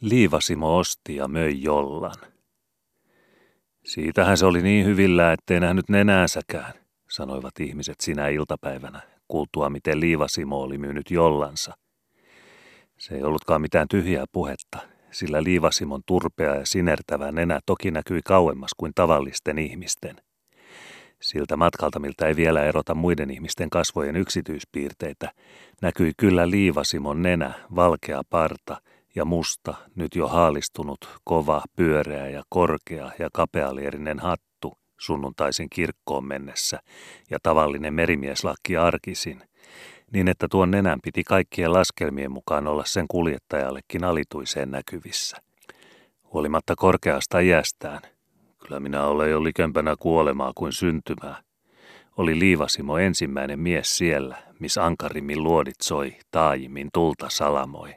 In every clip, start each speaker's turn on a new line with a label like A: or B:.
A: Liivasimo osti ja möi jollan. Siitähän se oli niin hyvillä, ettei nähnyt nenääsäkään, sanoivat ihmiset sinä iltapäivänä, kuultua miten Liivasimo oli myynyt jollansa. Se ei ollutkaan mitään tyhjää puhetta, sillä Liivasimon turpea ja sinertävä nenä toki näkyi kauemmas kuin tavallisten ihmisten. Siltä matkalta, miltä ei vielä erota muiden ihmisten kasvojen yksityispiirteitä, näkyi kyllä Liivasimon nenä, valkea parta ja musta, nyt jo haalistunut, kova, pyöreä ja korkea ja kapealierinen hattu sunnuntaisin kirkkoon mennessä ja tavallinen merimieslakki arkisin, niin että tuon nenän piti kaikkien laskelmien mukaan olla sen kuljettajallekin alituiseen näkyvissä. Huolimatta korkeasta iästään, kyllä minä olen jo likempänä kuolemaa kuin syntymää, oli Liivasimo ensimmäinen mies siellä, missä ankarimmin luodit soi, taajimmin tulta salamoi,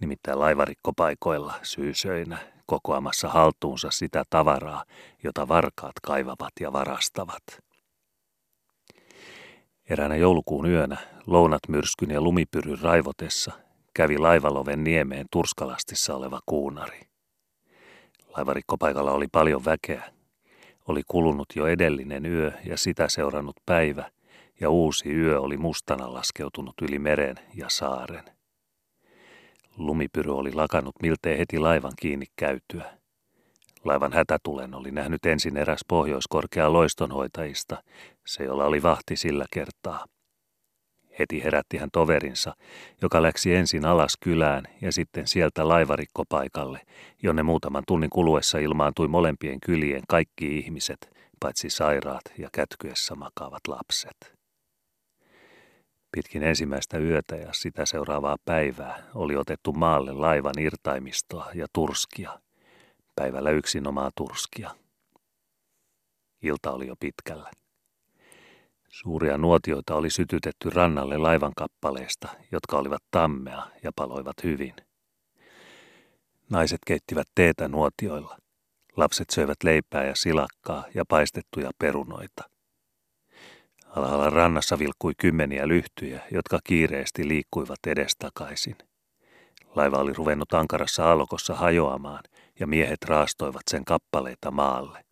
A: nimittäin laivarikkopaikoilla syysöinä, kokoamassa haltuunsa sitä tavaraa, jota varkaat kaivavat ja varastavat. Eräänä joulukuun yönä lounat myrskyn ja lumipyryn raivotessa kävi laivaloven niemeen Turskalasti oleva kuunari. Laivarikkopaikalla oli paljon väkeä. Oli kulunut jo edellinen yö ja sitä seurannut päivä, ja uusi yö oli mustana laskeutunut yli meren ja saaren. Lumipyry oli lakannut miltei heti laivan kiinni käytyä. Laivan hätätulen oli nähnyt ensin eräs pohjoiskorkea loistonhoitajista, se jolla oli vahti sillä kertaa. Heti herätti hän toverinsa, joka läksi ensin alas kylään ja sitten sieltä laivarikkopaikalle, jonne muutaman tunnin kuluessa ilmaantui molempien kylien kaikki ihmiset, paitsi sairaat ja kätkyessä makaavat lapset. Pitkin ensimmäistä yötä ja sitä seuraavaa päivää oli otettu maalle laivan irtaimistoa ja turskia – päivällä yksinomaan turskia. Ilta oli jo pitkällä. Suuria nuotioita oli sytytetty rannalle laivan kappaleista, jotka olivat tammea ja paloivat hyvin. Naiset keittivät teetä nuotioilla. Lapset söivät leipää ja silakkaa ja paistettuja perunoita. Alhaalla rannassa vilkkui kymmeniä lyhtyjä, jotka kiireesti liikkuivat edestakaisin. Laiva oli ruvennut ankarassa alkossa hajoamaan ja miehet raastoivat sen kappaleita maalle.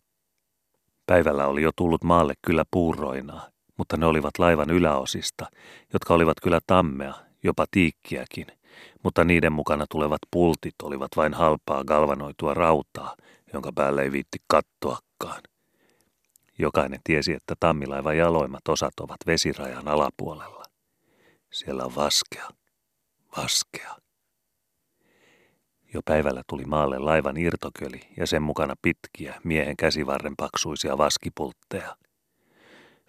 A: Päivällä oli jo tullut maalle kyllä puuroinaa, mutta ne olivat laivan yläosista, jotka olivat kyllä tammea, jopa tiikkiäkin, mutta niiden mukana tulevat pultit olivat vain halpaa galvanoitua rautaa, jonka päälle ei viitti kattoakaan. Jokainen tiesi, että tammilaivan jaloimmat osat ovat vesirajan alapuolella. Siellä on vaskea, vaskea. Jo päivällä tuli maalle laivan irtoköli ja sen mukana pitkiä, miehen käsivarren paksuisia vaskipultteja.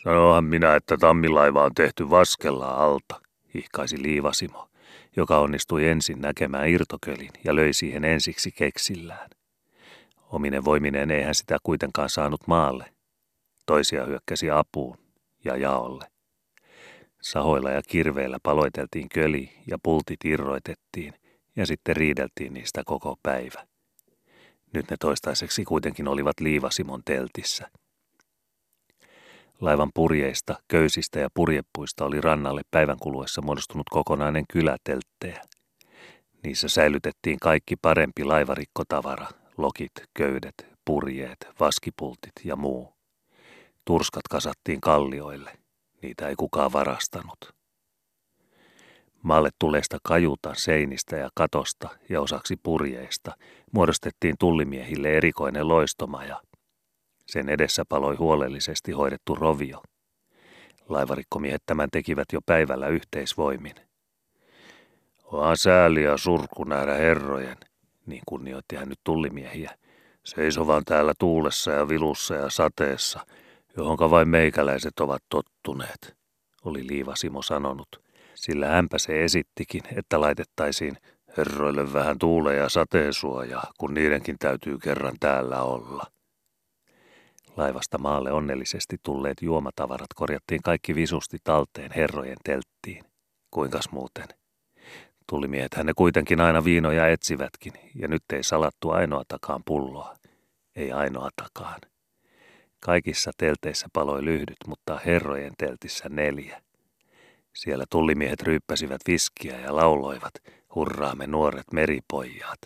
A: Sanohan minä, että tammilaiva on tehty vaskella alta, ihkaisi Liivasimo, joka onnistui ensin näkemään irtokölin ja löi siihen ensiksi keksillään. Ominen voiminen eihän sitä kuitenkaan saanut maalle. Toisia hyökkäsi apuun ja jaolle. Sahoilla ja kirveillä paloiteltiin köli ja pultit irroitettiin – ja sitten riideltiin niistä koko päivä. Nyt ne toistaiseksi kuitenkin olivat Liivasimon teltissä. Laivan purjeista, köysistä ja purjepuista oli rannalle päivän kuluessa muodostunut kokonainen kylätelttejä. Niissä säilytettiin kaikki parempi laivarikkotavara, lokit, köydet, purjeet, vaskipultit ja muu. Turskat kasattiin kallioille. Niitä ei kukaan varastanut. Maalle tulleesta kajuta, seinistä ja katosta ja osaksi purjeista muodostettiin tullimiehille erikoinen loistomaja. Sen edessä paloi huolellisesti hoidettu rovio. Laivarikkomiehet tämän tekivät jo päivällä yhteisvoimin. Onhan sääli ja surku nähdä herrojen, niin kunnioitti hän nyt tullimiehiä, seisovan täällä tuulessa ja vilussa ja sateessa, johonka vain meikäläiset ovat tottuneet, oli Liivasimo sanonut – sillä ämpä se esittikin, että laitettaisiin herroille vähän tuule- ja sateensuojaa, kun niidenkin täytyy kerran täällä olla. Laivasta maalle onnellisesti tulleet juomatavarat korjattiin kaikki visusti talteen herrojen telttiin. Kuinkas muuten? Tullimiehet ne kuitenkin aina viinoja etsivätkin, ja nyt ei salattu ainoatakaan pulloa. Ei ainoatakaan. Kaikissa telteissä paloi lyhdyt, mutta herrojen teltissä neljä. Siellä tullimiehet ryyppäsivät viskiä ja lauloivat, hurraamme nuoret meripojat.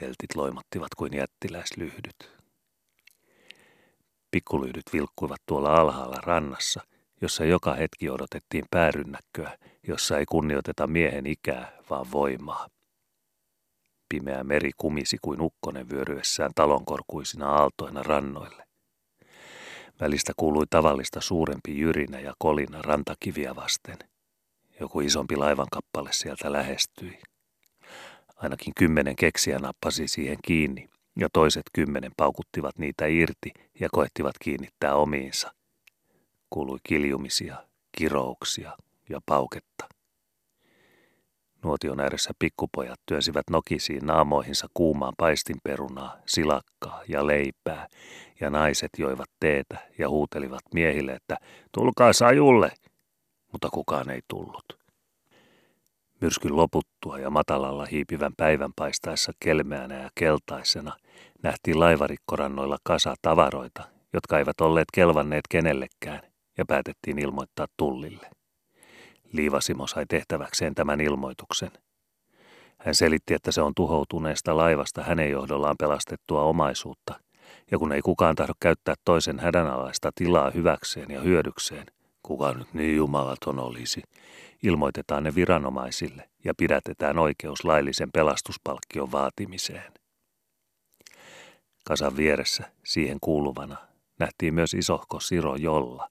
A: Teltit loimattivat kuin jättiläislyhdyt. Pikkulyhdyt vilkkuivat tuolla alhaalla rannassa, jossa joka hetki odotettiin päärynnäkköä, jossa ei kunnioiteta miehen ikää, vaan voimaa. Pimeä meri kumisi kuin ukkonen vyöryessään talonkorkuisina aaltoina rannoille. Välistä kuului tavallista suurempi jyrinä ja kolina rantakiviä vasten. Joku isompi laivankappale sieltä lähestyi. Ainakin kymmenen keksiä nappasi siihen kiinni, ja toiset kymmenen paukuttivat niitä irti ja koettivat kiinnittää omiinsa. Kuului kiljumisia, kirouksia ja pauketta. Nuotion ääressä pikkupojat työnsivät nokisiin naamoihinsa kuumaan paistinperunaa, silakkaa ja leipää, ja naiset joivat teetä ja huutelivat miehille, että tulkaa sajulle, mutta kukaan ei tullut. Myrskyn loputtua ja matalalla hiipivän päivän paistaessa kelmeänä ja keltaisena nähtiin laivarikkorannoilla kasa tavaroita, jotka eivät olleet kelvanneet kenellekään, ja päätettiin ilmoittaa tullille. Liivasimo sai tehtäväkseen tämän ilmoituksen. Hän selitti, että se on tuhoutuneesta laivasta hänen johdollaan pelastettua omaisuutta, ja kun ei kukaan tahdo käyttää toisen hädänalaista tilaa hyväkseen ja hyödykseen, kuka nyt niin jumalaton olisi, ilmoitetaan ne viranomaisille ja pidätetään oikeus laillisen pelastuspalkkion vaatimiseen. Kasan vieressä, siihen kuuluvana, nähtiin myös isohko Siro Jolla.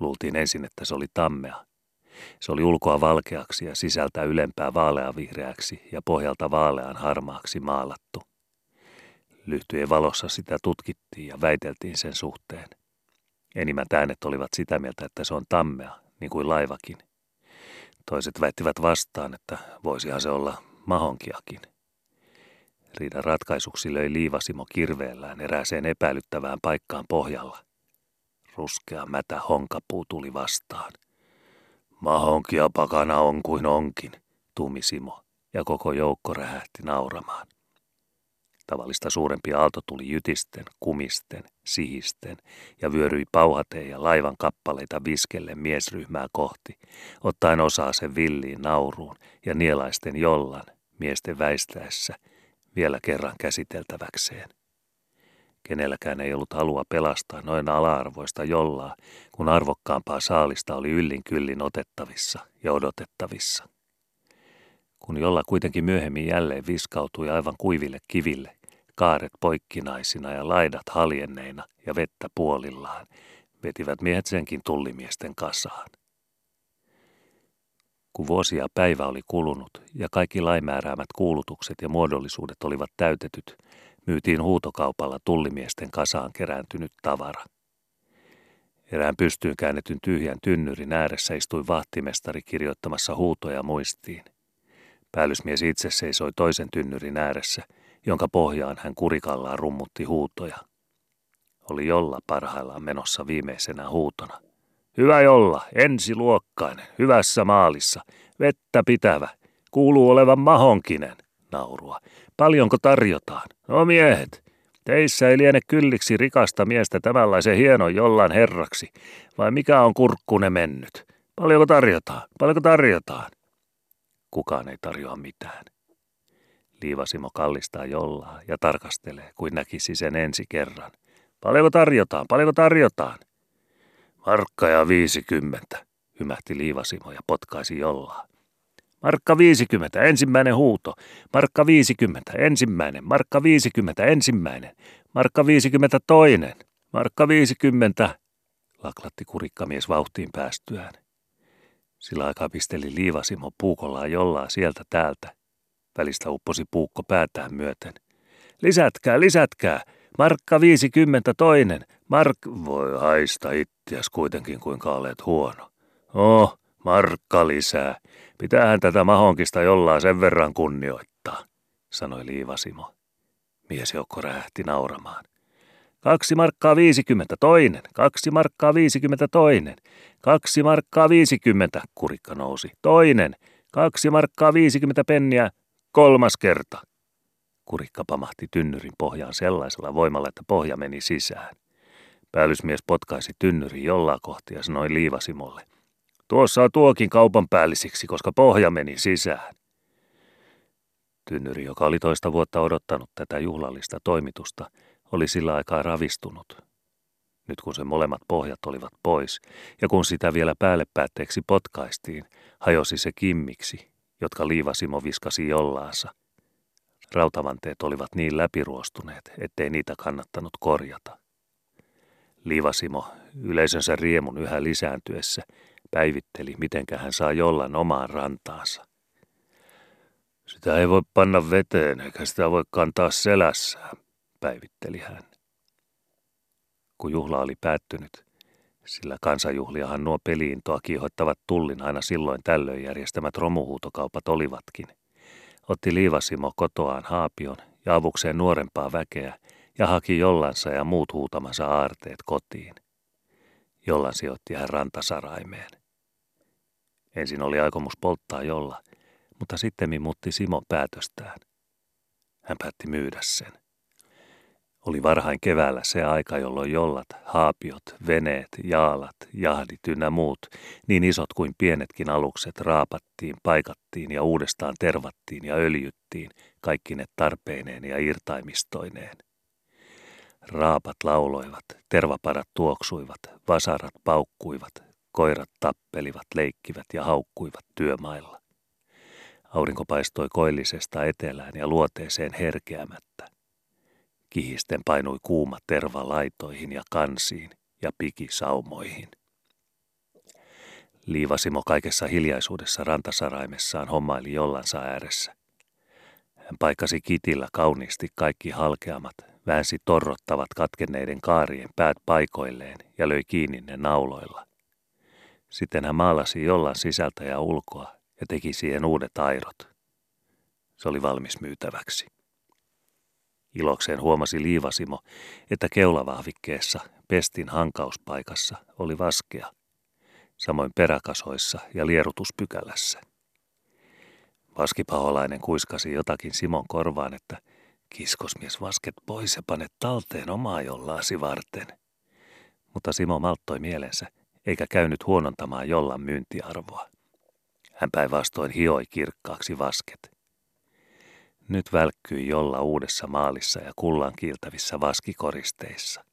A: Luultiin ensin, että se oli tammea, se oli ulkoa valkeaksi ja sisältä ylempää vaaleavihreäksi ja pohjalta vaalean harmaaksi maalattu. Lyhtyjen valossa sitä tutkittiin ja väiteltiin sen suhteen. Enimmät äänet olivat sitä mieltä, että se on tammea, niin kuin laivakin. Toiset väittivät vastaan, että voisihan se olla mahonkiakin. Riidan ratkaisuksi löi liivasimo kirveellään erääseen epäilyttävään paikkaan pohjalla. Ruskea mätä honkapuu tuli vastaan. Mahonkia pakana on kuin onkin, tumi Simo, ja koko joukko rähähti nauramaan. Tavallista suurempi aalto tuli jytisten, kumisten, sihisten ja vyöryi pauhateen ja laivan kappaleita viskelle miesryhmää kohti, ottaen osaa sen villiin nauruun ja nielaisten jollan, miesten väistäessä, vielä kerran käsiteltäväkseen. Kenelläkään ei ollut halua pelastaa noin ala-arvoista jollaa, kun arvokkaampaa saalista oli yllin kyllin otettavissa ja odotettavissa. Kun jolla kuitenkin myöhemmin jälleen viskautui aivan kuiville kiville, kaaret poikkinaisina ja laidat haljenneina ja vettä puolillaan, vetivät miehet senkin tullimiesten kasaan. Kun vuosia päivä oli kulunut ja kaikki laimääräämät kuulutukset ja muodollisuudet olivat täytetyt, myytiin huutokaupalla tullimiesten kasaan kerääntynyt tavara. Erään pystyyn käännetyn tyhjän tynnyrin ääressä istui vahtimestari kirjoittamassa huutoja muistiin. Päällysmies itse seisoi toisen tynnyrin ääressä, jonka pohjaan hän kurikallaan rummutti huutoja. Oli jolla parhaillaan menossa viimeisenä huutona. Hyvä jolla, ensiluokkainen, hyvässä maalissa, vettä pitävä, kuuluu olevan mahonkinen, naurua. Paljonko tarjotaan? No miehet, teissä ei liene kylliksi rikasta miestä tämänlaisen hienon jollan herraksi, vai mikä on kurkkune mennyt? Paljonko tarjotaan? Paljonko tarjotaan? Kukaan ei tarjoa mitään. Liivasimo kallistaa jollaa ja tarkastelee, kuin näkisi sen ensi kerran. Paljonko tarjotaan? Paljonko tarjotaan? Markka ja viisikymmentä, hymähti Liivasimo ja potkaisi jollaa. Markka 50, ensimmäinen huuto. Markka 50, ensimmäinen. Markka 50, ensimmäinen. Markka 50, toinen. Markka 50, laklatti kurikkamies vauhtiin päästyään. Sillä aikaa pisteli liivasimo puukollaan jollaa sieltä täältä. Välistä upposi puukko päätään myöten. Lisätkää, lisätkää. Markka 50 toinen. Mark... Voi haista ittiäs kuitenkin kuinka olet huono. Oh, Markka lisää. Pitäähän tätä mahonkista jollain sen verran kunnioittaa, sanoi Liivasimo. Miesjoukko rähti nauramaan. Kaksi markkaa viisikymmentä toinen, kaksi markkaa viisikymmentä toinen, kaksi markkaa viisikymmentä, kurikka nousi, toinen, kaksi markkaa viisikymmentä penniä, kolmas kerta. Kurikka pamahti tynnyrin pohjaan sellaisella voimalla, että pohja meni sisään. Päällysmies potkaisi tynnyrin jollaa kohti ja sanoi Liivasimolle. – Tuossa on tuokin kaupan päällisiksi, koska pohja meni sisään. Tynnyri, joka oli toista vuotta odottanut tätä juhlallista toimitusta, oli sillä aikaa ravistunut. Nyt kun se molemmat pohjat olivat pois, ja kun sitä vielä päälle päätteeksi potkaistiin, hajosi se kimmiksi, jotka liivasimo viskasi jollaansa. Rautavanteet olivat niin läpiruostuneet, ettei niitä kannattanut korjata. Liivasimo, yleisönsä riemun yhä lisääntyessä, päivitteli, mitenkä hän saa jollan omaan rantaansa. Sitä ei voi panna veteen, eikä sitä voi kantaa selässään, päivitteli hän. Kun juhla oli päättynyt, sillä kansanjuhliahan nuo peliintoa kiihoittavat tullin aina silloin tällöin järjestämät romuhuutokaupat olivatkin. Otti Liivasimo kotoaan haapion ja avukseen nuorempaa väkeä ja haki jollansa ja muut huutamansa aarteet kotiin. Jollan sijoitti hän rantasaraimeen. Ensin oli aikomus polttaa jolla, mutta sitten muutti Simo päätöstään. Hän päätti myydä sen. Oli varhain keväällä se aika, jolloin jollat, haapiot, veneet, jaalat, jahdit ynnä muut, niin isot kuin pienetkin alukset raapattiin, paikattiin ja uudestaan tervattiin ja öljyttiin, kaikki ne tarpeineen ja irtaimistoineen. Raapat lauloivat, tervaparat tuoksuivat, vasarat paukkuivat, koirat tappelivat, leikkivät ja haukkuivat työmailla. Aurinko paistoi koillisesta etelään ja luoteeseen herkeämättä. Kihisten painui kuuma terva laitoihin ja kansiin ja piki saumoihin. Liivasimo kaikessa hiljaisuudessa rantasaraimessaan hommaili jollansa ääressä. Hän paikkasi kitillä kauniisti kaikki halkeamat, väänsi torrottavat katkenneiden kaarien päät paikoilleen ja löi kiinni ne nauloilla. Sitten hän maalasi jollan sisältä ja ulkoa ja teki siihen uudet airot. Se oli valmis myytäväksi. Ilokseen huomasi Liivasimo, että keulavahvikkeessa, pestin hankauspaikassa, oli vaskea, samoin peräkasoissa ja lierutuspykälässä. Vaskipaholainen kuiskasi jotakin Simon korvaan, että kiskosmies vasket pois ja panet talteen omaa jollaasi varten. Mutta Simo malttoi mielensä, eikä käynyt huonontamaan jollan myyntiarvoa. Hän päinvastoin hioi kirkkaaksi vasket. Nyt välkkyi jolla uudessa maalissa ja kullan kiiltävissä vaskikoristeissa.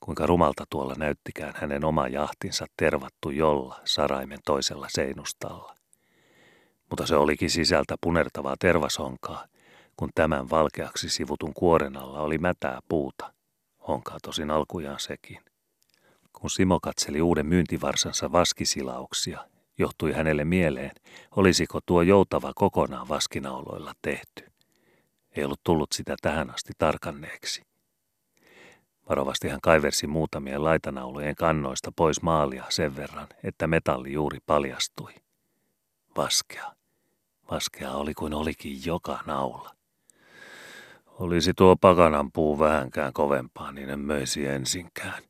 A: Kuinka rumalta tuolla näyttikään hänen oma jahtinsa tervattu jolla saraimen toisella seinustalla. Mutta se olikin sisältä punertavaa tervashonkaa, kun tämän valkeaksi sivutun kuoren alla oli mätää puuta. Honkaa tosin alkujaan sekin. Kun Simo katseli uuden myyntivarsansa vaskisilauksia johtui hänelle mieleen, olisiko tuo joutava kokonaan vaskinauloilla tehty. Ei ollut tullut sitä tähän asti tarkanneeksi. Varovasti hän kaiversi muutamien laitanaulojen kannoista pois maalia sen verran, että metalli juuri paljastui. Vaskea. Vaskea oli kuin olikin joka naula. Olisi tuo pakanan puu vähänkään kovempaa, niin en möisi ensinkään,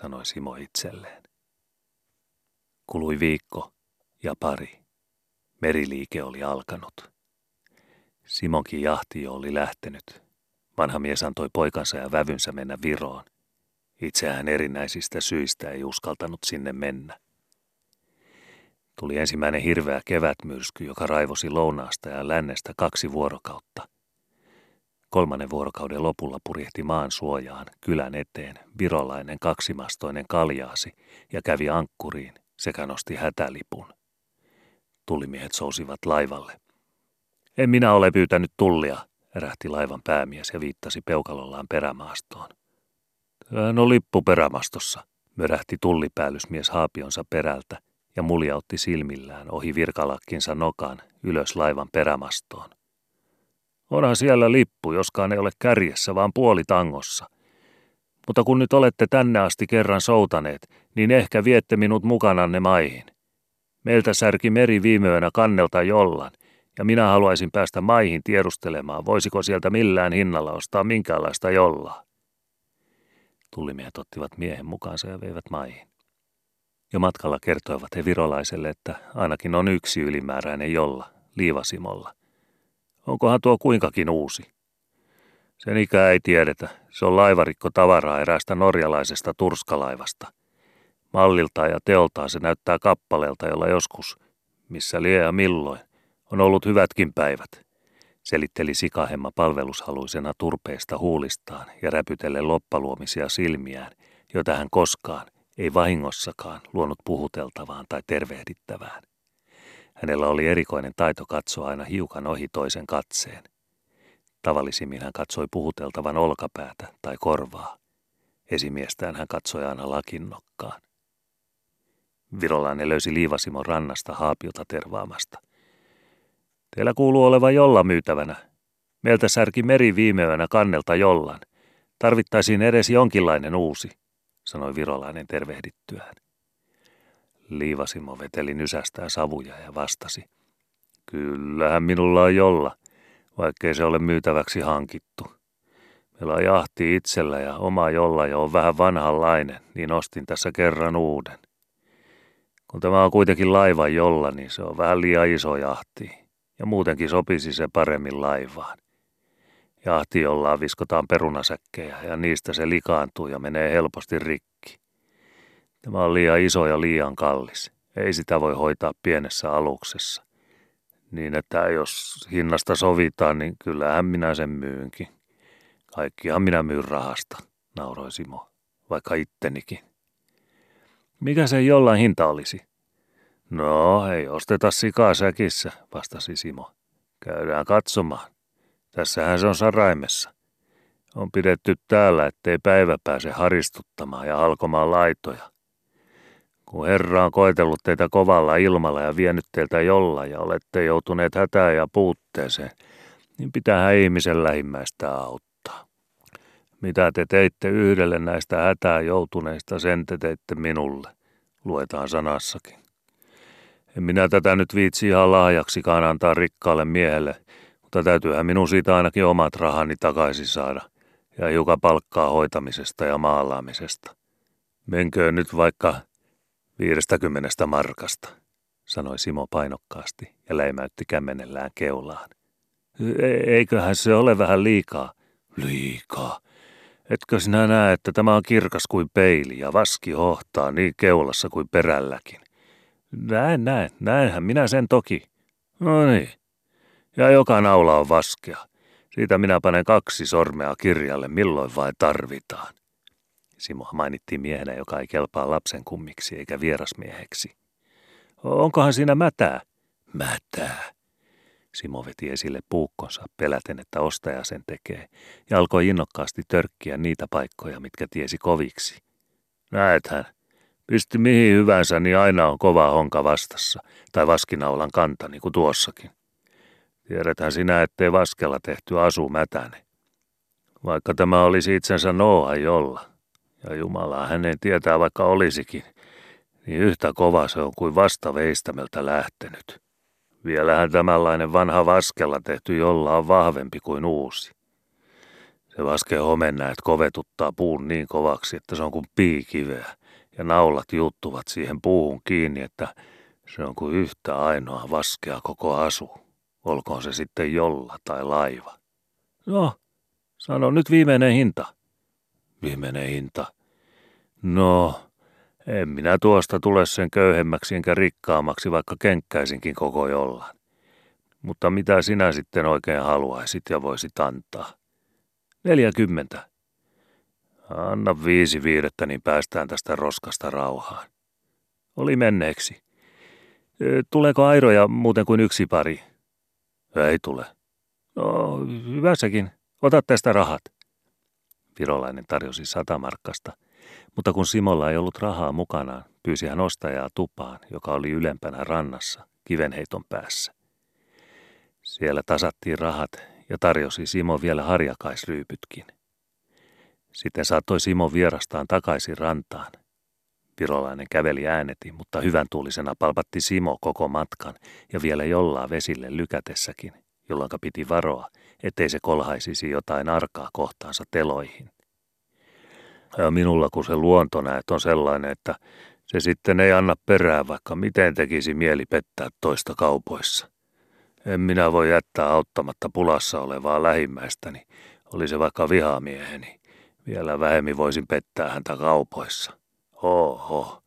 A: sanoi Simo itselleen. Kului viikko ja pari. Meriliike oli alkanut. Simonkin jahti jo oli lähtenyt. Vanha mies antoi poikansa ja vävynsä mennä Viroon. Itseään erinäisistä syistä ei uskaltanut sinne mennä. Tuli ensimmäinen hirveä kevätmyrsky, joka raivosi lounaasta ja lännestä kaksi vuorokautta. Kolmannen vuorokauden lopulla purjehti maan suojaan, kylän eteen, virolainen kaksimastoinen kaljaasi ja kävi ankkuriin, sekä nosti hätälipun. Tullimiehet sousivat laivalle. En minä ole pyytänyt tullia, erähti laivan päämies ja viittasi peukalollaan perämaastoon. On lippu perämastossa, mörähti tullipäälysmies haapionsa perältä ja muljautti silmillään ohi virkalakkinsa nokan ylös laivan perämastoon. Onhan siellä lippu, joskaan ei ole kärjessä, vaan puoli tangossa – mutta kun nyt olette tänne asti kerran soutaneet, niin ehkä viette minut mukananne maihin. Meiltä särki meri viime yönä kannelta jollan, ja minä haluaisin päästä maihin tiedustelemaan, voisiko sieltä millään hinnalla ostaa minkäänlaista jollaa. Tullimiehet ottivat miehen mukaansa ja veivät maihin. Jo matkalla kertoivat he virolaiselle, että ainakin on yksi ylimääräinen jolla, liivasimolla. Onkohan tuo kuinkakin uusi? Sen ikää ei tiedetä. Se on laivarikko tavaraa eräästä norjalaisesta turskalaivasta. Malliltaan ja teoltaan se näyttää kappaleelta, jolla joskus, missä lie ja milloin, on ollut hyvätkin päivät. selitteli sikahemma palvelushaluisena turpeesta huulistaan ja räpytelle loppaluomisia silmiään, joita hän koskaan, ei vahingossakaan, luonut puhuteltavaan tai tervehdittävään. Hänellä oli erikoinen taito katsoa aina hiukan ohi toisen katseen. Tavallisimmin hän katsoi puhuteltavan olkapäätä tai korvaa. Esimiestään hän katsoi aina lakinnokkaan. Virolainen löysi Liivasimon rannasta haapiota tervaamasta. Teillä kuuluu olevan jolla myytävänä. Meiltä särki meri viime yönä kannelta jollan. Tarvittaisiin edes jonkinlainen uusi, sanoi virolainen tervehdittyään. Liivasimo veteli nysästään savuja ja vastasi. Kyllähän minulla on jolla, vaikkei se ole myytäväksi hankittu. Meillä on jahti itsellä ja oma jolla ja on vähän vanhanlainen, niin ostin tässä kerran uuden. Kun tämä on kuitenkin laiva jolla, niin se on vähän liian iso jahti. Ja muutenkin sopisi se paremmin laivaan. Jahti jolla viskotaan perunasäkkejä ja niistä se likaantuu ja menee helposti rikki. Tämä on liian iso ja liian kallis. Ei sitä voi hoitaa pienessä aluksessa. Niin että jos hinnasta sovitaan, niin kyllähän minä sen myynkin. Kaikkihan minä myyn rahasta, nauroi Simo, vaikka ittenikin. Mikä se jollain hinta olisi? No, ei osteta sikaa säkissä, vastasi Simo. Käydään katsomaan. Tässähän se on saraimessa. On pidetty täällä, ettei päivä pääse haristuttamaan ja halkomaan laitoja. Kun Herra on koetellut teitä kovalla ilmalla ja vienyt teiltä jolla ja olette joutuneet hätään ja puutteeseen, niin pitää ihmisen lähimmäistä auttaa. Mitä te teitte yhdelle näistä hätään joutuneista, sen te teitte minulle, luetaan sanassakin. En minä tätä nyt viitsi ihan lahjaksikaan antaa rikkaalle miehelle, mutta täytyyhän minun siitä ainakin omat rahani takaisin saada ja hiukan palkkaa hoitamisesta ja maalaamisesta. Menköön nyt vaikka viidestäkymmenestä markasta, sanoi Simo painokkaasti ja leimäytti kämmenellään keulaan. E- eiköhän se ole vähän liikaa. Liikaa. Etkö sinä näe, että tämä on kirkas kuin peili ja vaski hohtaa niin keulassa kuin perälläkin? Näen, näen, näenhän minä sen toki. No niin. Ja joka naula on vaskea. Siitä minä panen kaksi sormea kirjalle, milloin vain tarvitaan. Simo mainittiin miehenä, joka ei kelpaa lapsen kummiksi eikä vierasmieheksi. Onkohan siinä mätää? Mätää. Simo veti esille puukkonsa peläten, että ostaja sen tekee, ja alkoi innokkaasti törkkiä niitä paikkoja, mitkä tiesi koviksi. Näethän, pisti mihin hyvänsä, niin aina on kova honka vastassa, tai vaskinaulan kanta, niin kuin tuossakin. Tiedethän sinä, ettei vaskella tehty asu mätäne. Vaikka tämä olisi itsensä Nooa jolla, ja Jumala hänen tietää vaikka olisikin, niin yhtä kova se on kuin vasta veistämeltä lähtenyt. Vielähän tämänlainen vanha vaskella tehty jolla on vahvempi kuin uusi. Se vaske homennäet kovetuttaa puun niin kovaksi, että se on kuin piikiveä, ja naulat juttuvat siihen puuhun kiinni, että se on kuin yhtä ainoa vaskea koko asu, olkoon se sitten jolla tai laiva. No, sano nyt viimeinen hinta. Viimeinen hinta. No, en minä tuosta tule sen köyhemmäksi enkä rikkaammaksi, vaikka kenkkäisinkin koko jollaan. Mutta mitä sinä sitten oikein haluaisit ja voisit antaa? Neljäkymmentä. Anna viisi viidettä, niin päästään tästä roskasta rauhaan. Oli menneeksi. Tuleeko airoja muuten kuin yksi pari? Ei tule. No, hyvässäkin. Ota tästä rahat. Virolainen tarjosi sata markkasta – mutta kun Simolla ei ollut rahaa mukanaan, pyysi hän ostajaa tupaan, joka oli ylempänä rannassa, kivenheiton päässä. Siellä tasattiin rahat ja tarjosi Simo vielä harjakaisryypytkin. Sitten saattoi Simo vierastaan takaisin rantaan. Virolainen käveli ääneti, mutta hyvän tuulisena palpatti Simo koko matkan ja vielä jollaa vesille lykätessäkin, jolloin piti varoa, ettei se kolhaisisi jotain arkaa kohtaansa teloihin. Ja minulla kun se luonto näet on sellainen, että se sitten ei anna perää, vaikka miten tekisi mieli pettää toista kaupoissa. En minä voi jättää auttamatta pulassa olevaa lähimmäistäni, oli se vaikka vihamieheni. Vielä vähemmin voisin pettää häntä kaupoissa. Oho,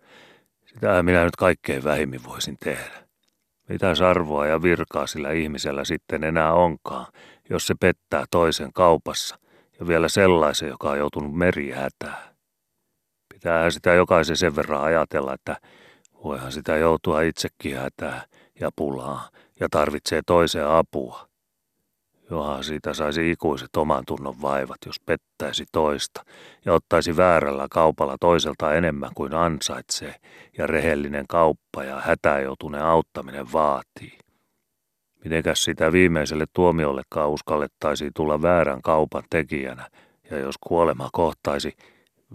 A: sitähän minä nyt kaikkein vähimmin voisin tehdä. Mitä arvoa ja virkaa sillä ihmisellä sitten enää onkaan, jos se pettää toisen kaupassa ja vielä sellaisen, joka on joutunut merihätään. Pitäähän sitä jokaisen sen verran ajatella, että voihan sitä joutua itsekin hätään ja pulaa ja tarvitsee toiseen apua. Johan siitä saisi ikuiset oman tunnon vaivat, jos pettäisi toista ja ottaisi väärällä kaupalla toiselta enemmän kuin ansaitsee ja rehellinen kauppa ja hätään joutuneen auttaminen vaatii. Mitenkäs sitä viimeiselle tuomiollekaan uskallettaisiin tulla väärän kaupan tekijänä ja jos kuolema kohtaisi,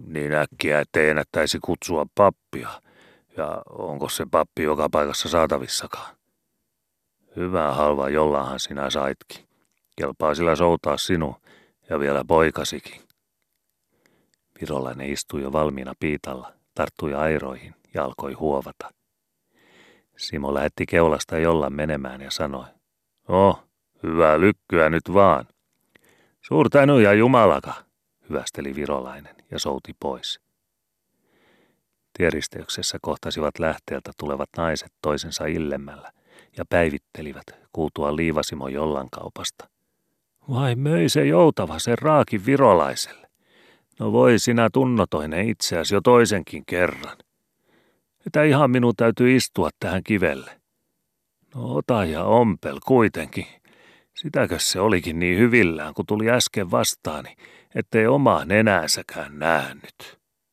A: niin äkkiä ettei ennättäisi kutsua pappia. Ja onko se pappi joka paikassa saatavissakaan? Hyvää halva jollahan sinä saitkin. Kelpaa sillä soutaa sinun ja vielä poikasikin. Virolainen istui jo valmiina piitalla, tarttui airoihin ja alkoi huovata. Simo lähetti keulasta jolla menemään ja sanoi, Oh, hyvää lykkyä nyt vaan. Suurta ja jumalaka, hyvästeli virolainen ja souti pois. Tieristeyksessä kohtasivat lähteeltä tulevat naiset toisensa illemmällä ja päivittelivät kuultua liivasimo jollan kaupasta – vai möi se joutava sen raakin virolaiselle? No voi sinä tunnotoinen itseäsi jo toisenkin kerran. Että ihan minun täytyy istua tähän kivelle. No ota ja ompel kuitenkin. Sitäkö se olikin niin hyvillään, kun tuli äsken vastaani, ettei omaa nenänsäkään nähnyt.